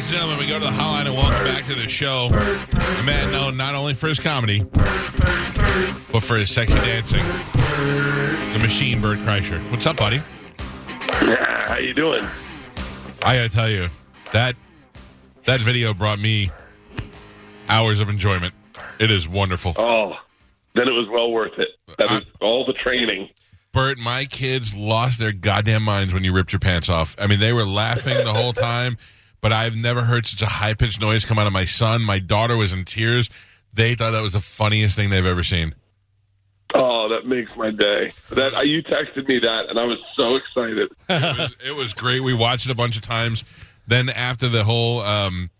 Ladies and gentlemen, we go to the hotline and welcome back to the show. A man known not only for his comedy, but for his sexy dancing. The machine, Bert Kreischer. What's up, buddy? How you doing? I gotta tell you, that that video brought me hours of enjoyment. It is wonderful. Oh, then it was well worth it. That was all the training. Bert, my kids lost their goddamn minds when you ripped your pants off. I mean, they were laughing the whole time, but I've never heard such a high pitched noise come out of my son. My daughter was in tears. They thought that was the funniest thing they've ever seen. Oh, that makes my day. That uh, you texted me that, and I was so excited. It was, it was great. We watched it a bunch of times. Then after the whole um,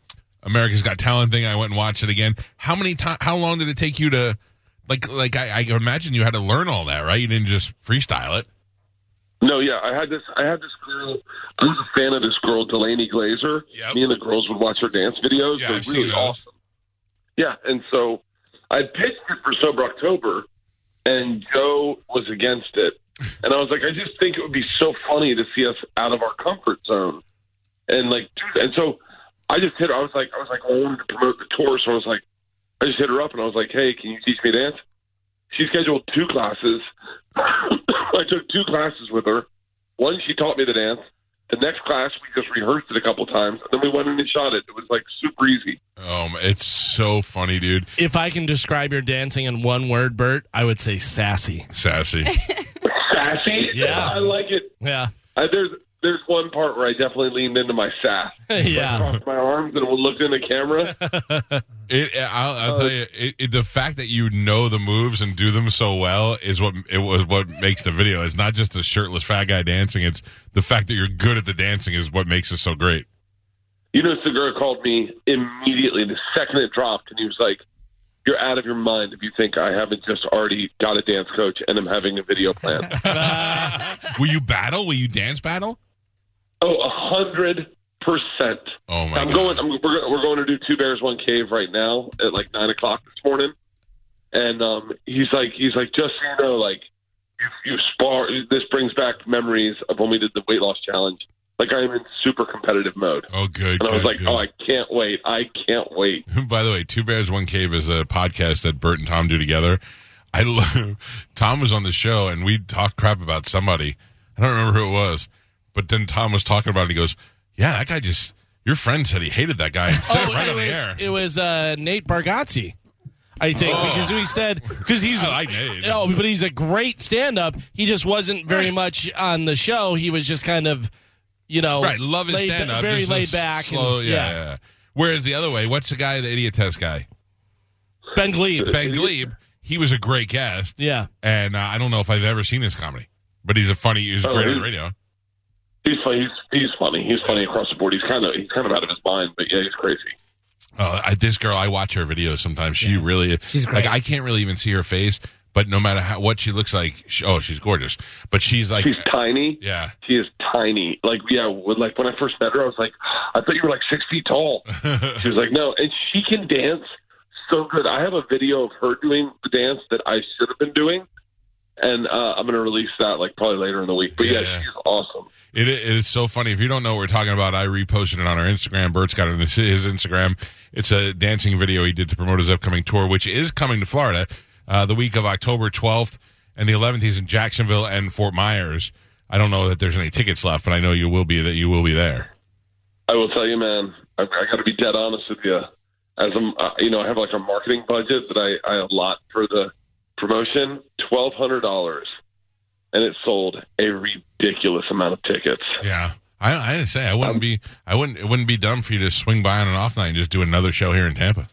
America's Got Talent thing, I went and watched it again. How many time? How long did it take you to like? Like I, I imagine you had to learn all that, right? You didn't just freestyle it. No, yeah, I had this. I had this girl. I was a fan of this girl, Delaney Glazer. Yep. Me and the girls would watch her dance videos. Yeah, They're I've really seen those. awesome. Yeah, and so I pitched it for Sober October, and Joe was against it. And I was like, I just think it would be so funny to see us out of our comfort zone, and like, and so I just hit her. I was like, I was like, well, I wanted to promote the tour, so I was like, I just hit her up, and I was like, hey, can you teach me dance? She scheduled two classes. I took two classes with her. One, she taught me the dance. The next class, we just rehearsed it a couple times, and then we went in and shot it. It was like super easy. Um, it's so funny, dude. If I can describe your dancing in one word, Bert, I would say sassy. Sassy. Sassy, Yeah. I like it. Yeah. I, there's there's one part where I definitely leaned into my sass. yeah. Crossed my arms and looked in the camera. It, I'll, I'll tell you, it, it, the fact that you know the moves and do them so well is what it was what makes the video. It's not just a shirtless fat guy dancing. It's the fact that you're good at the dancing is what makes it so great. You know, Segura called me immediately the second it dropped, and he was like, "You're out of your mind if you think I haven't just already got a dance coach and I'm having a video plan." Will you battle? Will you dance battle? Oh, a hundred percent. Oh my I'm god! going. I'm, we're we're going to do two bears, one cave right now at like nine o'clock this morning, and um, he's like, he's like, just so you know, like you, you spar. This brings back memories of when we did the weight loss challenge. Like I'm in super competitive mode, oh, good. and I was like, good. oh, I can't wait. I can't wait. By the way, Two Bears One Cave is a podcast that Bert and Tom do together. I love. Tom was on the show and we talked crap about somebody. I don't remember who it was, but then Tom was talking about it. And he goes, "Yeah, that guy just." Your friend said he hated that guy and said it right it on the was, air. it was uh, Nate Bargatze. I think Oh. because we said because he's I like Nate. No, but he's a great stand-up. He just wasn't very Right. much on the show. He was just kind of, you know, right, love his stand up. very laid back. Slow, and, yeah, yeah. Whereas the other way, what's the guy, the idiot test guy? Ben Gleib. Ben Gleib. He was a great guest. Yeah. And uh, I don't know if I've ever seen his comedy, but he's a funny, he's Oh, great on the radio. He's funny. He's, he's funny. He's funny across the board. He's kind of he's kind of out of his mind, but yeah, he's crazy. Uh, I, this girl, I watch her videos sometimes. She really, She's like. I can't really even see her face, but no matter how, what she looks like, she, oh, she's gorgeous. But she's like, She's tiny. yeah. She is tiny. Like yeah, when, like when I first met her, I was like, I thought you were like six feet tall. she was like, no, and she can dance so good. I have a video of her doing the dance that I should have been doing, and uh, I'm going to release that like probably later in the week. But yeah, Yeah. she's awesome. It, it is so funny. If you don't know what we're talking about, I reposted it on our Instagram. Bert's got it on his, Instagram. It's a dancing video he did to promote his upcoming tour, which is coming to Florida uh, the week of October 12th and the 11th. He's in Jacksonville and Fort Myers. I don't know that there's any tickets left, but I know you will be that you will be there. I will tell you, man. I, I got to be dead honest with you. As I'm, uh, you know, I have like a marketing budget that I, I allot for the promotion, twelve hundred dollars, and it sold a ridiculous amount of tickets. Yeah. I, I didn't say I wouldn't um, be. I wouldn't. It wouldn't be dumb for you to swing by on an off night and just do another show here in Tampa.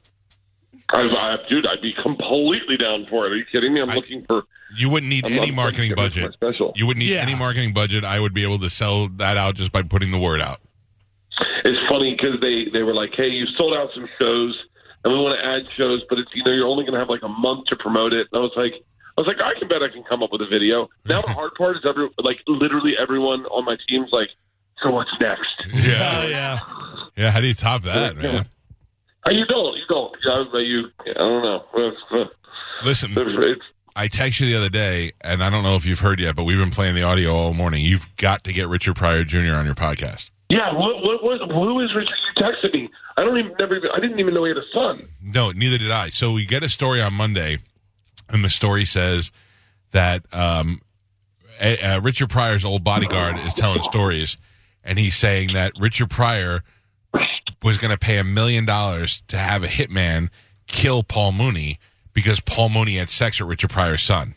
I, I, dude, I'd be completely down for it. Are you kidding me? I'm I- looking for. You wouldn't need I'm any marketing looking for my budget. Special. You wouldn't need Yeah. any marketing budget. I would be able to sell that out just by putting the word out. It's funny because they they were like, "Hey, you sold out some shows, and we want to add shows, but it's you know you're only going to have like a month to promote it." And I was like, I was like, I can bet I can come up with a video. Now the hard part is every like literally everyone on my team's like, "So what's next?" Oh yeah. Yeah. How do you top that, Yeah. man? Uh, You don't, you don't. Yeah, but you, I don't know. Listen, it's, I texted you the other day, and I don't know if you've heard yet, but we've been playing the audio all morning. You've got to get Richard Pryor Jr. on your podcast. Yeah. What, what, what, who is Richard? Texted me. I don't even never even. I didn't even know he had a son. No, neither did I. So we get a story on Monday, and the story says that um, uh, Richard Pryor's old bodyguard is telling stories, and he's saying that Richard Pryor was going to pay a million dollars to have a hitman kill Paul Mooney because Paul Mooney had sex with Richard Pryor's son.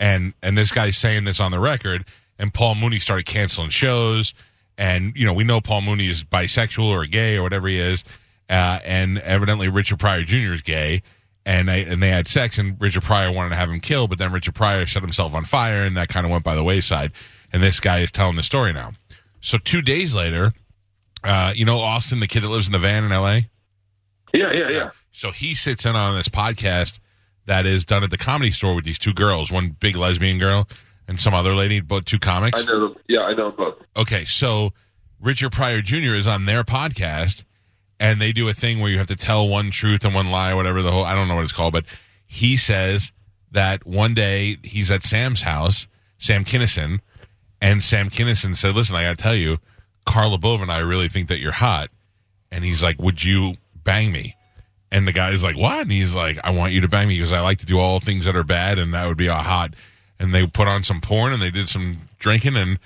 And and this guy's saying this on the record, and Paul Mooney started canceling shows. And you know, we know Paul Mooney is bisexual or gay or whatever he is, uh, and evidently Richard Pryor Jr. is gay. And they and they had sex, and Richard Pryor wanted to have him killed, but then Richard Pryor set himself on fire, and that kind of went by the wayside. And this guy is telling the story now. So two days later, uh, you know Austin, the kid that lives in the van in L.A. Yeah, yeah, yeah. So he sits in on this podcast that is done at the comedy store with these two girls, one big lesbian girl and some other lady, both two comics. I know. Them. Yeah, I know both. Okay, so Richard Pryor Jr. is on their podcast, and they do a thing where you have to tell one truth and one lie, whatever the whole I don't know what it's called, but he says that one day he's at Sam's house, Sam Kinison, and Sam Kinison said, "Listen, I got to tell you, Carl LaBove and I really think that you're hot," and he's like, "Would you bang me?" And the guy's like, "What?" And he's like, "I want you to bang me because I like to do all things that are bad, and that would be a hot." And they put on some porn and they did some drinking, and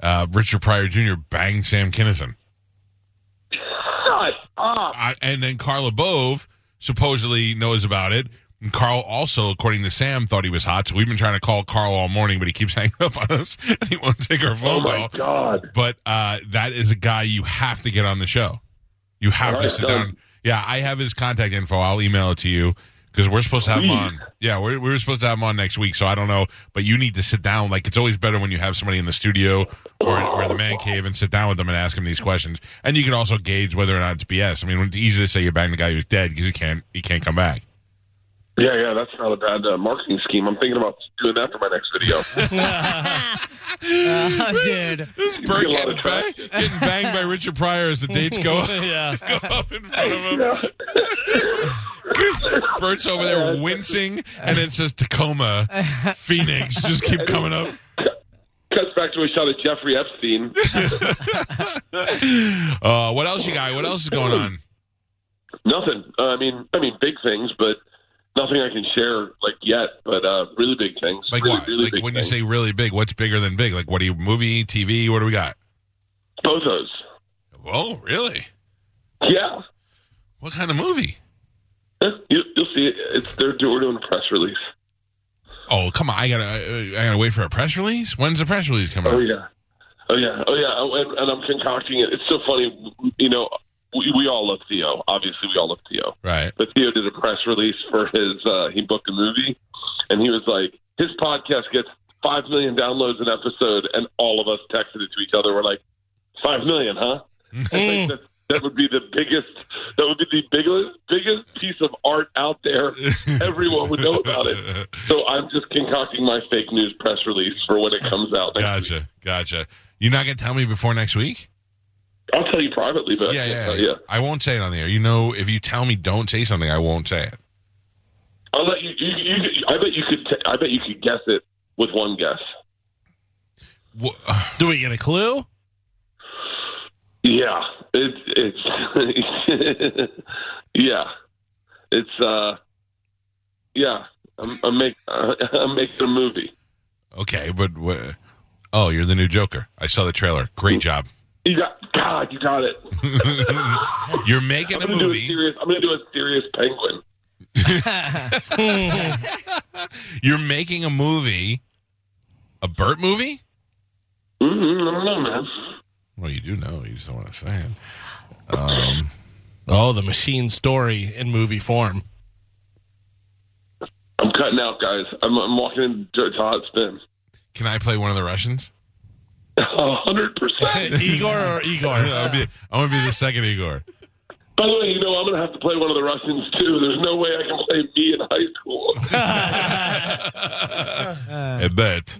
uh, Richard Pryor Jr. banged Sam Kinison. Shut up. I, and then Carl LaBove supposedly knows about it. And Carl also, according to Sam, thought he was hot. So we've been trying to call Carl all morning, but he keeps hanging up on us and he won't take our Oh phone my call. god. But uh, that is a guy you have to get on the show. You have All to right, sit done. down. Yeah, I have his contact info. I'll email it to you because we're supposed to have him on. Yeah, we're, we were supposed to have him on next week. So I don't know, but you need to sit down. Like it's always better when you have somebody in the studio or, or the man cave and sit down with them and ask him these questions. And you can also gauge whether or not it's BS. I mean, it's easy to say you banged the guy who's dead because he can't he can't come back. Yeah, yeah, that's not a bad uh, marketing scheme. I'm thinking about doing that for my next video. Oh, dude. This get Bert a lot getting, of bang, getting banged by Richard Pryor as the dates go, Yeah. go up in front of him. Bert's over there wincing, and it says Tacoma, Phoenix. Just keep coming up. Cuts back to a shot of Jeffrey Epstein. Uh, what else you got? What else is going on? Nothing. Uh, I mean, I mean, big things, but nothing I can share like yet. But uh, really big things. Like really, what? Really Like when you say really big, what's bigger than big? Like what do you movie, TV? What do we got? both those. Oh, really? Yeah, What kind of movie? Eh, you, you'll see it. It's they're do- we're doing a press release. Oh, come on! I gotta, I gotta wait for a press release. When's the press release coming? Oh out? yeah, oh yeah, oh yeah. Oh, And, and I'm concocting it. It's so funny. You know, we, we all love Theo. Obviously, we all love Theo. Right. But Theo did a press release for his. Uh, he booked a movie, and he was like, his podcast gets five million downloads an episode, and all of us texted it to each other. We're like, five million, huh? I think that that would be the biggest. That would be the biggest biggest piece of art out there. Everyone would know about it. So I'm just concocting my fake news press release for when it comes out. Next week. Gotcha, gotcha. You're not gonna tell me before next week? I'll tell you privately, but Yeah, uh, yeah, yeah. I won't say it on the air. You know, if you tell me don't say something, I won't say it. I'll let you. you, you I bet you could. T- I bet you could guess it with one guess. Wha- Do we get a clue? Yeah, it's it's yeah, it's uh yeah. I'm, I'm make uh, I'm making a movie. Okay, but wha- oh, you're the new Joker. I saw the trailer. Great job. You got God. You got it. You're making I'm a do a movie. serious. I'm gonna do a serious penguin. You're making a movie. A Bert movie? Mm-hmm, I don't know, man. Well, you do know. You just don't want to say it. Um, Oh, the machine story in movie form. I'm cutting out, guys. I'm, I'm walking into to hot spin. can I play one of the Russians? A hundred percent. Igor or Igor? I want to be, wanna be the second Igor. By the way, you know I'm going to have to play one of the Russians too. There's no way I can play me in high school. I bet.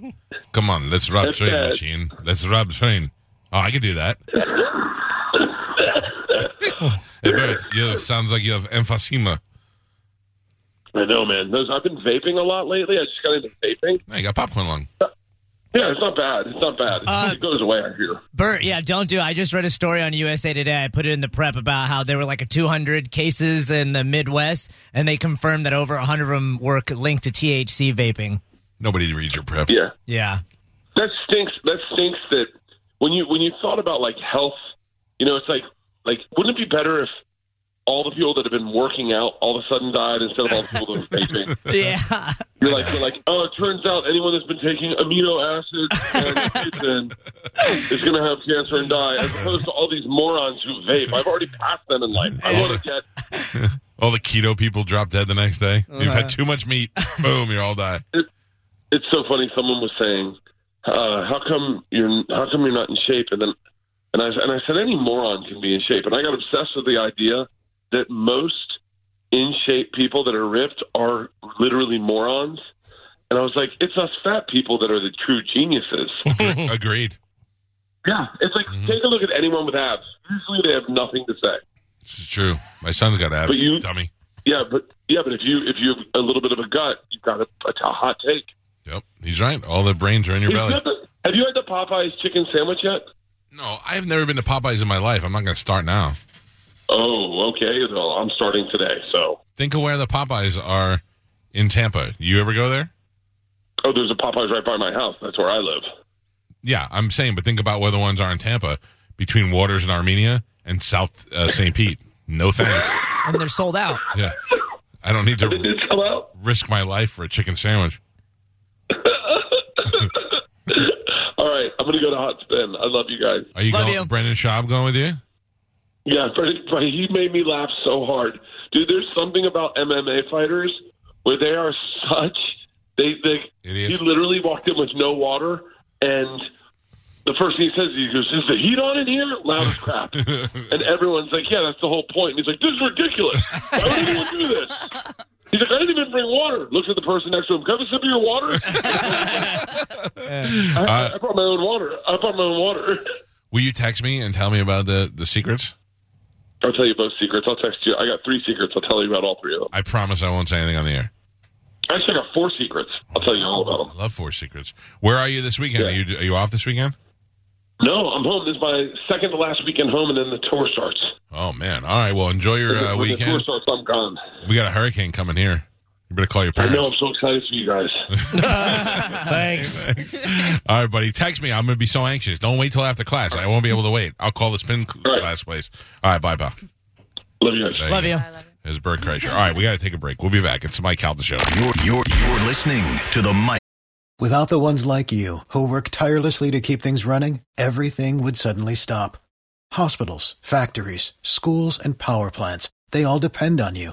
Come on, let's rob That's train bad. machine. Let's rob train. Oh, I can do that. I bet. You sounds like you have emphysema. I know, man. Those I've been vaping a lot lately. I just got into vaping. Hey, you got popcorn lung. Yeah, it's not bad. It's not bad. Uh, it goes away. I hear. Bert, yeah, don't do. I just read a story on USA Today. I put it in the prep about how there were like a 200 cases in the Midwest, and they confirmed that over 100 of them were linked to THC vaping. Nobody reads your prep. Yeah, Yeah. that stinks. That stinks. That when you when you thought about like health, you know, it's like like wouldn't it be better if all the people that have been working out all of a sudden died instead of all the people that were vaping? Yeah. You're like, you're like, oh, it turns out anyone that's been taking amino acids and is going to have cancer and die, as opposed to all these morons who vape. I've already passed them in life. I want to get. All the keto people drop dead the next day. You've had too much meat. Boom, you all die. It's so funny. Someone was saying, uh, "How come you're How come you're not in shape?" And then, and I and I said, "Any moron can be in shape." And I got obsessed with the idea that most in shape people that are ripped are literally morons. And I was like, "It's us fat people that are the true geniuses." Agreed. Yeah, it's like take a look at anyone with abs. Usually they have nothing to say. This is true. My son's got have But you- dummy. Yeah, but yeah, but if you if you have a little bit of a gut, you've got a, a hot take. Yep, he's right. All the brains are in your Have belly. had the, have you had the Popeyes chicken sandwich yet? No, I've never been to Popeyes in my life. I'm not going to start now. Oh, okay. Well, I'm starting today. So, Think of where the Popeyes are in Tampa. You ever go there? oh, there's a Popeyes right by my house. That's where I live. Yeah, I'm saying, but think about where the ones are in Tampa between Waters and Armenia and South uh, St. Pete. No thanks. And they're sold out. Yeah. I don't need to it risk my life for a chicken sandwich. All right, I'm going to go to Hot Spin. I love you guys. Are you Love going? you. Brendan Schaub going with you? Yeah, but, but he made me laugh so hard, dude. There's something about MMA fighters where they are such they they. Idiots. He literally walked in with no water, and the first thing he says, he goes, "Is the heat on in here?" Loud as crap, and everyone's like, "Yeah, that's the whole point." And he's like, "This is ridiculous. Why would anyone do this?" He's like, "I didn't even bring water." Looks at the person next to him. Can I have a sip of your water? I, I brought my own water. I brought my own water. Will you text me and tell me about the, the secrets? I'll tell you both secrets. I'll text you. I got three secrets. I'll tell you about all three of them. I promise I won't say anything on the air. I actually, I got four secrets. I'll tell you all about them. I love four secrets. Where are you this weekend? Are you are you off this weekend? No, I'm home. This is my second to last weekend home, and then the tour starts. Oh man! All right. Well, enjoy your uh, when the tour weekend. starts, I'm gone. We got a hurricane coming here. You better call your parents. I know. I'm so excited for you guys. Thanks. All right, buddy. Text me. I'm going to be so anxious. Don't wait till after class. I won't be able to wait. I'll call the spin cl- All right. class place. All right. Bye, pal. Love you guys. There Love go. you. There's Bert Kreischer. All right, we got to take a break. We'll be back. It's Mike Calta Show. You're, you're, you're listening to the Mike. Without the ones like you, who work tirelessly to keep things running, everything would suddenly stop. Hospitals, factories, schools, and power plants, they all depend on you.